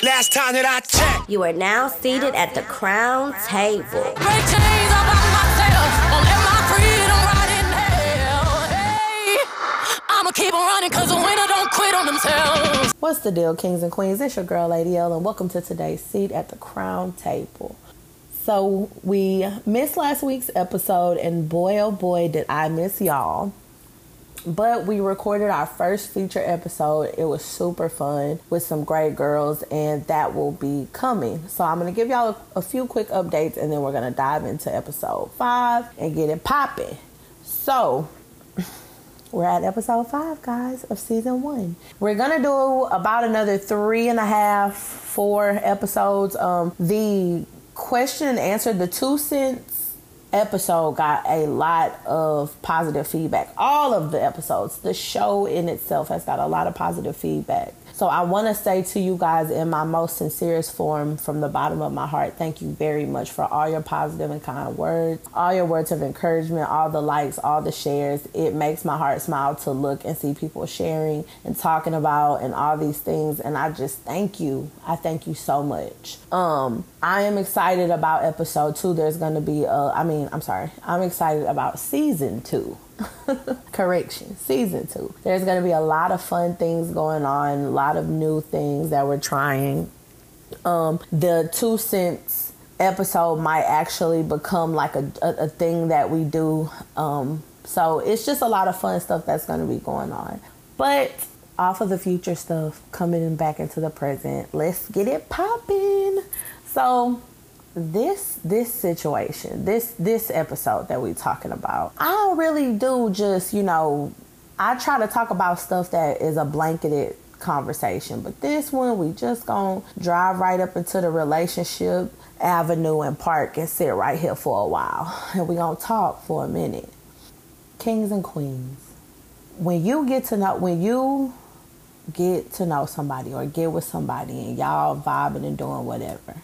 Last time that I checked. You are now seated at the crown table. Break chains up on myself. Won't let my freedom rot in hell. Hey, I'ma keep on running cause the winner don't quit on themselves. What's the deal, kings and queens? It's your girl, Lady L, and welcome to today's seat at the crown table. So, we missed last week's episode, and boy, oh boy, did I miss y'all. But we recorded our first feature episode. It was super fun with some great girls, and that will be coming. So, I'm going to give y'all a, a few quick updates, and then we're going to dive into episode five and get it popping. So, we're at episode five, guys, of season one. We're gonna do about another three and a half, four episodes. Um, the question and answer, the two cents episode got a lot of positive feedback. All of the episodes, the show in itself has got a lot of positive feedback. So I want to say to you guys in my most sincerest form from the bottom of my heart, thank you very much for all your positive and kind words, all your words of encouragement, all the likes, all the shares. It makes my heart smile to look and see people sharing and talking about and all these things and I just thank you. I thank you so much. Um I am excited about episode 2. There's going to be a I mean, I'm sorry. I'm excited about season 2. Correction, season two. There's going to be a lot of fun things going on, a lot of new things that we're trying. Um, the two cents episode might actually become like a, a, a thing that we do. Um, so it's just a lot of fun stuff that's going to be going on. But off of the future stuff, coming back into the present, let's get it popping. So this this situation, this this episode that we're talking about, I really do just, you know, I try to talk about stuff that is a blanketed conversation, but this one we just gonna drive right up into the relationship avenue and park and sit right here for a while. And we gonna talk for a minute. Kings and queens. When you get to know when you get to know somebody or get with somebody and y'all vibing and doing whatever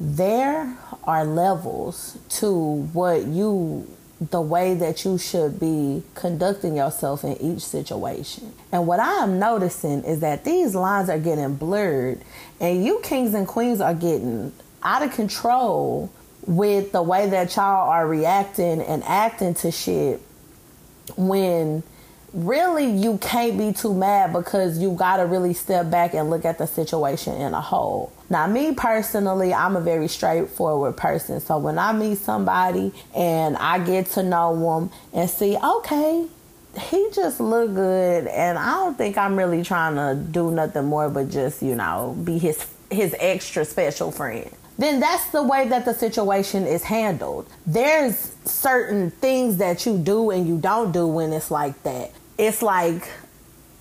there are levels to what you the way that you should be conducting yourself in each situation. And what I am noticing is that these lines are getting blurred and you kings and queens are getting out of control with the way that y'all are reacting and acting to shit when really you can't be too mad because you got to really step back and look at the situation in a whole. Now, me personally, I'm a very straightforward person. So when I meet somebody and I get to know them and see, okay, he just look good and I don't think I'm really trying to do nothing more but just, you know, be his his extra special friend then that's the way that the situation is handled. There's certain things that you do and you don't do when it's like that it's like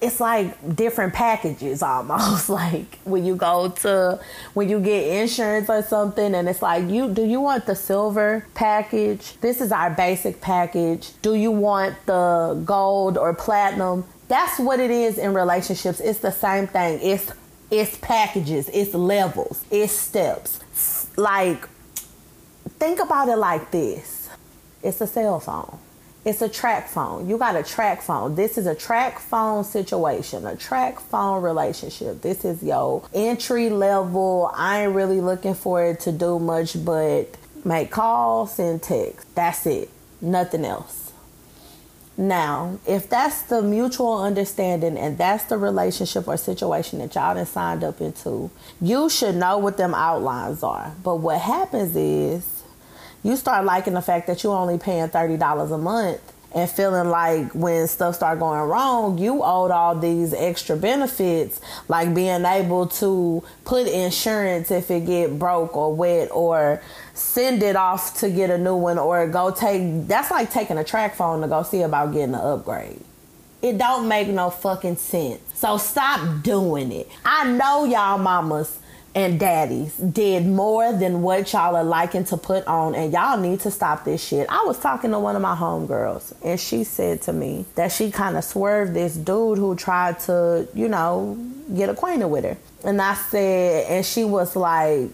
it's like different packages almost like when you go to when you get insurance or something and it's like you do you want the silver package? This is our basic package. Do you want the gold or platinum? That's what it is in relationships. It's the same thing. It's it's packages. It's levels. It's steps. Like think about it like this. It's a cell phone it's a track phone. You got a track phone. This is a track phone situation, a track phone relationship. This is your entry level. I ain't really looking for it to do much but make calls, send texts. That's it. Nothing else. Now, if that's the mutual understanding and that's the relationship or situation that y'all done signed up into, you should know what them outlines are. But what happens is you start liking the fact that you're only paying $30 a month and feeling like when stuff start going wrong, you owed all these extra benefits, like being able to put insurance if it get broke or wet, or send it off to get a new one, or go take. That's like taking a track phone to go see about getting an upgrade. It don't make no fucking sense. So stop doing it. I know y'all mamas and daddies did more than what y'all are liking to put on and y'all need to stop this shit. I was talking to one of my homegirls and she said to me that she kind of swerved this dude who tried to, you know, get acquainted with her. And I said, and she was like,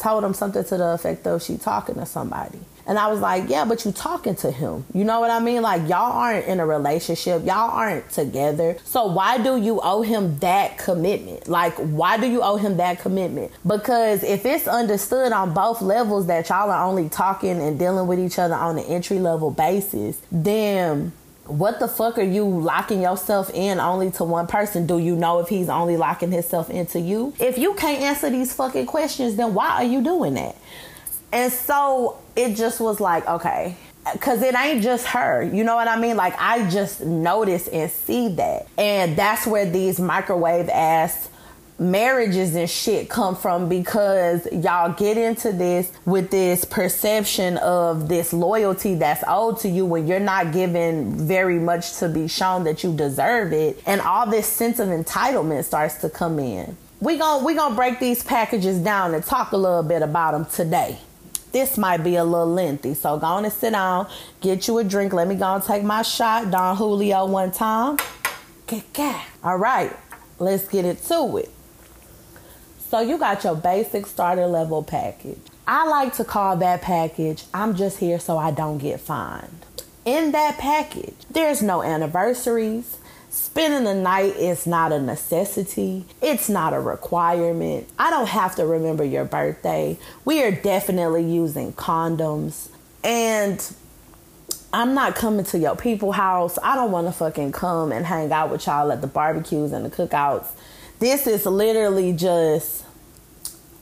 told him something to the effect of she talking to somebody. And I was like, yeah, but you talking to him. You know what I mean? Like y'all aren't in a relationship. Y'all aren't together. So why do you owe him that commitment? Like why do you owe him that commitment? Because if it's understood on both levels that y'all are only talking and dealing with each other on an entry level basis, then what the fuck are you locking yourself in only to one person? Do you know if he's only locking himself into you? If you can't answer these fucking questions, then why are you doing that? And so it just was like, okay, because it ain't just her. You know what I mean? Like, I just notice and see that. And that's where these microwave ass marriages and shit come from because y'all get into this with this perception of this loyalty that's owed to you when you're not given very much to be shown that you deserve it and all this sense of entitlement starts to come in we gon' we gonna break these packages down and talk a little bit about them today this might be a little lengthy. So go on and sit down, get you a drink. Let me go and take my shot. Don Julio one time. All right, let's get it to it. So you got your basic starter level package. I like to call that package, I'm just here so I don't get fined. In that package, there's no anniversaries, Spending the night is not a necessity. It's not a requirement. I don't have to remember your birthday. We are definitely using condoms. And I'm not coming to your people house. I don't want to fucking come and hang out with y'all at the barbecues and the cookouts. This is literally just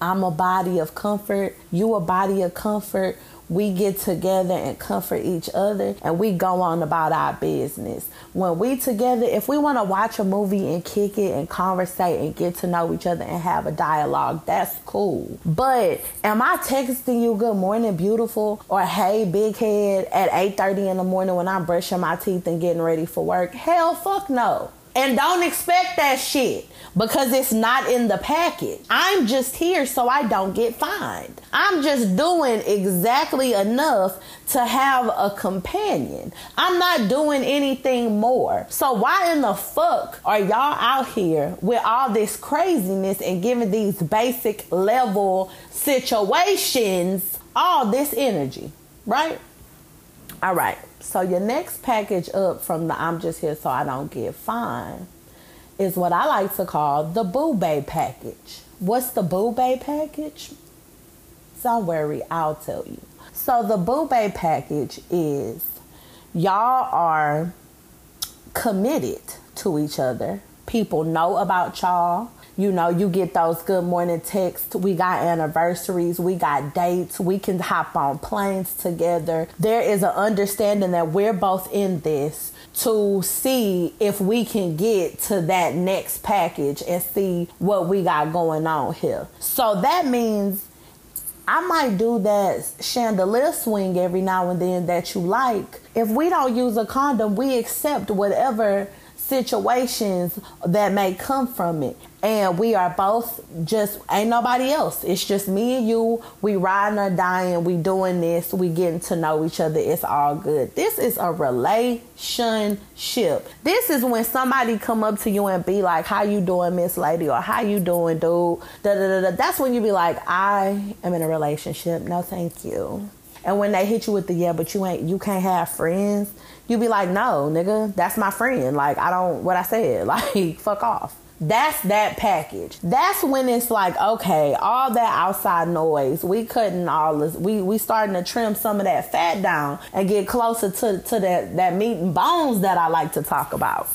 I'm a body of comfort, you a body of comfort we get together and comfort each other and we go on about our business. When we together, if we want to watch a movie and kick it and conversate and get to know each other and have a dialogue, that's cool. But am I texting you good morning beautiful or hey big head at 8:30 in the morning when I'm brushing my teeth and getting ready for work? Hell fuck no. And don't expect that shit because it's not in the package. I'm just here so I don't get fined. I'm just doing exactly enough to have a companion. I'm not doing anything more. So why in the fuck are y'all out here with all this craziness and giving these basic level situations all this energy, right? All right. So your next package up from the I'm just here so I don't get fined is what I like to call the Boo Bay package. What's the Boo Bay package? Don't worry, I'll tell you. So the Boo Bay package is y'all are committed to each other. People know about y'all. You know, you get those good morning texts. We got anniversaries, we got dates, we can hop on planes together. There is an understanding that we're both in this to see if we can get to that next package and see what we got going on here. So that means I might do that chandelier swing every now and then that you like. If we don't use a condom, we accept whatever situations that may come from it. And we are both just ain't nobody else. It's just me and you. We riding or dying. We doing this. We getting to know each other. It's all good. This is a relationship. This is when somebody come up to you and be like, "How you doing, Miss Lady?" or "How you doing, dude?" Da, da, da, da. That's when you be like, "I am in a relationship. No, thank you." And when they hit you with the yeah, but you ain't, you can't have friends you be like, no, nigga, that's my friend. Like, I don't, what I said, like, fuck off. That's that package. That's when it's like, okay, all that outside noise, we cutting all this, we we starting to trim some of that fat down and get closer to, to that, that meat and bones that I like to talk about.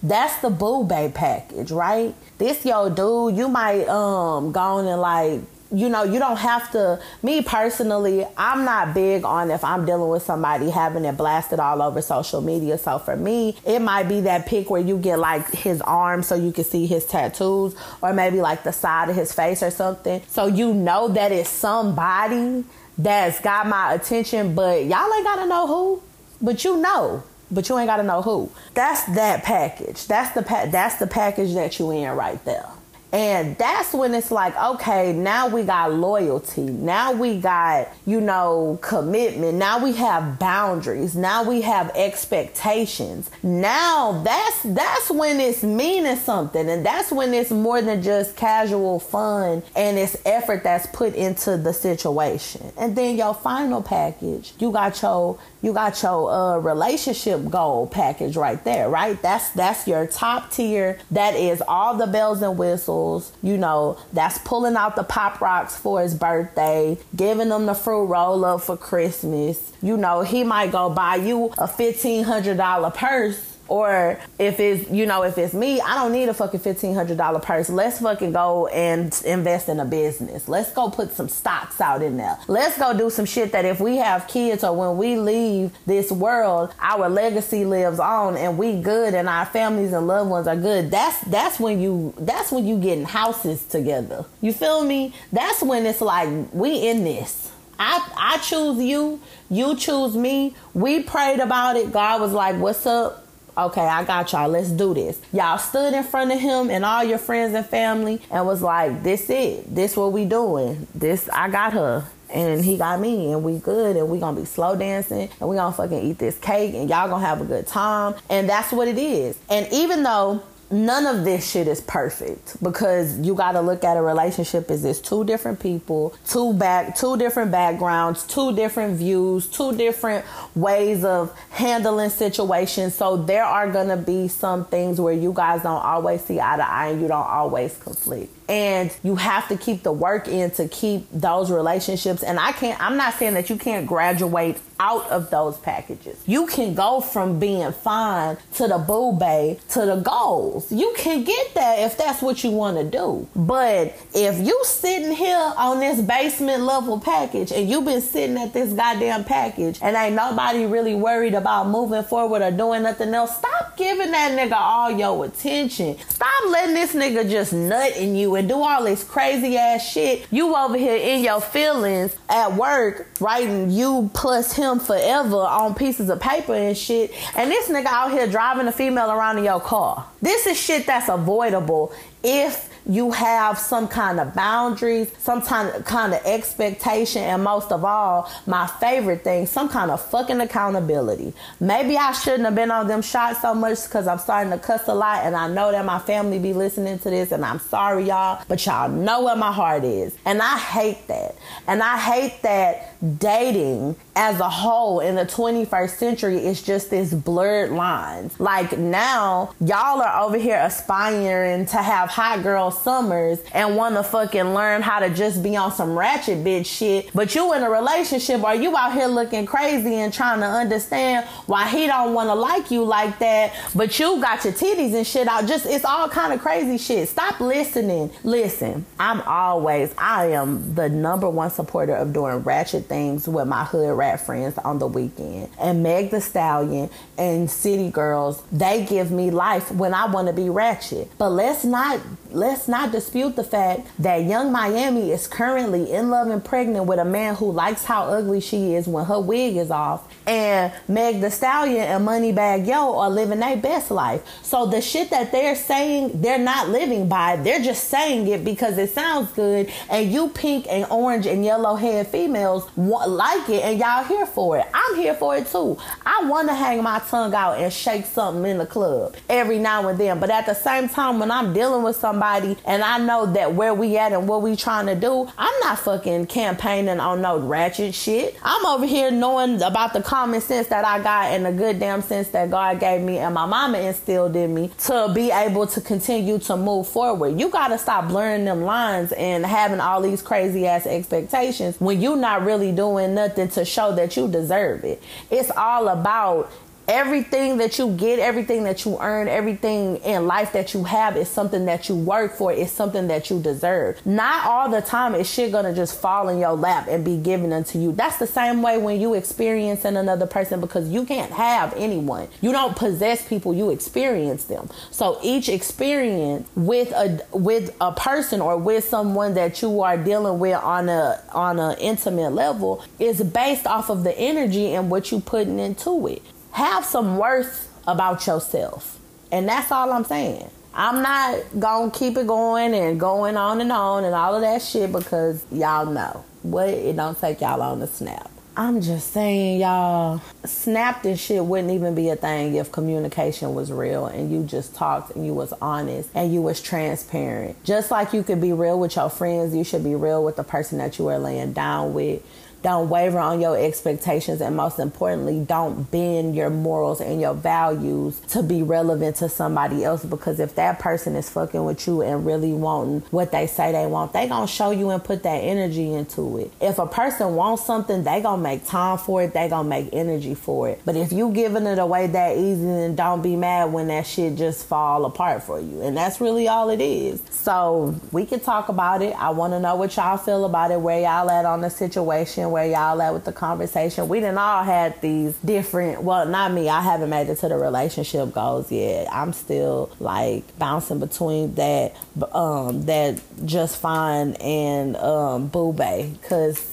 That's the boo bay package, right? This yo dude, you might um go on and like you know, you don't have to. Me personally, I'm not big on if I'm dealing with somebody having it blasted all over social media. So for me, it might be that pic where you get like his arm so you can see his tattoos, or maybe like the side of his face or something. So you know that it's somebody that's got my attention, but y'all ain't gotta know who, but you know. But you ain't gotta know who. That's that package. That's the pa- that's the package that you in right there And that's when it's like, okay, now we got loyalty. Now we got, you know, commitment. Now we have boundaries. Now we have expectations. Now that's that's when it's meaning something. And that's when it's more than just casual fun and it's effort that's put into the situation. And then your final package, you got your you got your uh, relationship goal package right there, right? That's that's your top tier. That is all the bells and whistles. You know, that's pulling out the pop rocks for his birthday, giving him the fruit roll up for Christmas. You know, he might go buy you a fifteen hundred dollar purse or if it's, you know, if it's me, I don't need a fucking $1,500 purse. Let's fucking go and invest in a business. Let's go put some stocks out in there. Let's go do some shit that if we have kids or when we leave this world, our legacy lives on and we good and our families and loved ones are good. That's, that's when you, that's when you getting houses together. You feel me? That's when it's like, we in this. I, I choose you, you choose me. We prayed about it. God was like, What's up? Okay, I got y'all. Let's do this. Y'all stood in front of him and all your friends and family and was like, this it. This what we doing. This, I got her. And he got me, and we good, and we gonna be slow dancing, and we gonna fucking eat this cake, and y'all gonna have a good time. And that's what it is. And even though none of this shit is perfect because you got to look at a relationship as this two different people, two back, two different backgrounds, two different views, two different ways of handling situations. So there are gonna be some things where you guys don't always see eye to eye and you don't always conflict and you have to keep the work in to keep those relationships and i can't i'm not saying that you can't graduate out of those packages. You can go from being fine to the boo bay to the goals. You can get that if that's what you want to do. But if you sitting here on this basement level package and you've been sitting at this goddamn package and ain't nobody really worried about moving forward or doing nothing else stop giving that nigga all your attention. Stop letting this nigga just nut in you and do all this crazy ass shit. You over here in your feelings at work writing you plus him forever on pieces of paper and shit. And this nigga out here driving a female around in your car. This is shit that's avoidable if you have some kind of boundaries, some kind of, kind of expectation, and most of all, my favorite thing, some kind of fucking accountability. Maybe I shouldn't have been on them shots so much because I'm starting to cuss a lot, and I know that my family be listening to this, and I'm sorry, y'all, but y'all know where my heart is, and I hate that, and I hate that dating as a whole in the 21st century is just this blurred lines. Like now, y'all are over here aspiring to have hot summers and want to fucking learn how to just be on some ratchet bitch shit. But you in a relationship or you out here looking crazy and trying to understand why he don't want to like you like that. But you got your titties and shit out. Just, it's all kind of crazy shit. Stop listening. Listen, I'm always, I am the number one supporter of doing ratchet things with my hood rat friends on the weekend. And Meg the Stallion and City Girls, they give me life when I want to be ratchet. But let's not let's not dispute the fact that Yung Miami is currently in love and pregnant with a man who likes how ugly she is when her wig is off. And Meg the Stallion and Moneybagg Yo are living their best life. So the shit that they're saying, they're not living by. They're just saying it because it sounds good. And you pink and orange and yellow haired females like it and y'all here for it. I'm here for it too. I want to hang my tongue out and shake something in the club every now and then. But at the same time, when I'm dealing with somebody and I know that where we at and what we trying to do, I'm not fucking campaigning on no ratchet shit. I'm over here knowing about the common sense that I got and the good damn sense that God gave me and my mama instilled in me to be able to continue to move forward. You got to stop blurring them lines and having all these crazy ass expectations when you're not really doing nothing to show that you deserve it. It's all about everything that you get, everything that you earn, everything in life that you have is something that you work for, it's something that you deserve. Not all the time is shit gonna just fall in your lap and be given unto you. That's the same way when you experience in another person because you can't have anyone. You don't possess people, you experience them. So each experience with a with a person or with someone that you are dealing with on a on an intimate level is based off of the energy and what you putting into it have some worth about yourself. And that's all I'm saying. I'm not gonna keep it going and going on and on and all of that shit because y'all know what it don't take y'all on to snap. I'm just saying, y'all, snap this shit wouldn't even be a thing if communication was real and you just talked and you was honest and you was transparent. Just like you could be real with your friends, you should be real with the person that you are laying down with don't waver on your expectations and most importantly don't bend your morals and your values to be relevant to somebody else because if that person is fucking with you and really wanting what they say they want they gonna show you and put that energy into it. If a person wants something they gonna make time for it they gonna make energy for it. But if you giving it away that easy then don't be mad when that shit just fall apart for you. And that's really all it is. So we can talk about it. I want to know what y'all feel about it where y'all at on the situation where y'all at with the conversation. We didn't all had these different. Well, not me. I haven't made it to the relationship goals yet. I'm still like bouncing between that, um, that just fine and um, boo bay, cause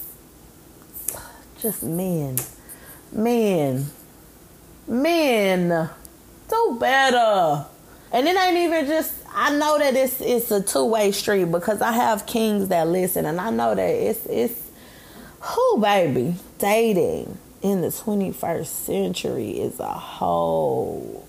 just men, men, men, do better. And it ain't even just I know that it's it's a two way street because I have kings that listen and I know that it's it's who, baby? Dating in the 21st century is a whole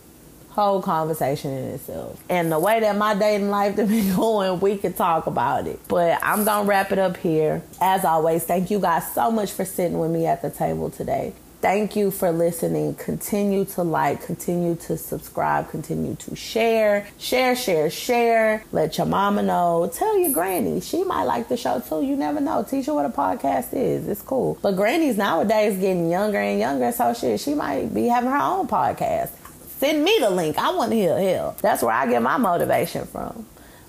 whole conversation in itself. And the way that my dating life to be going, we could talk about it. But I'm gonna wrap it up here. As always, thank you guys so much for sitting with me at the table today. Thank you for listening. Continue to like, continue to subscribe, continue to share, share, share, share. Let your mama know. Tell your granny. She might like the show too. You never know. Teach her what a podcast is. It's cool. But grannies nowadays getting younger and younger, so shit, she might be having her own podcast. Send me the link. I want to hear hell. That's where I get my motivation from.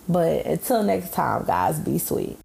But until next time, guys, be sweet.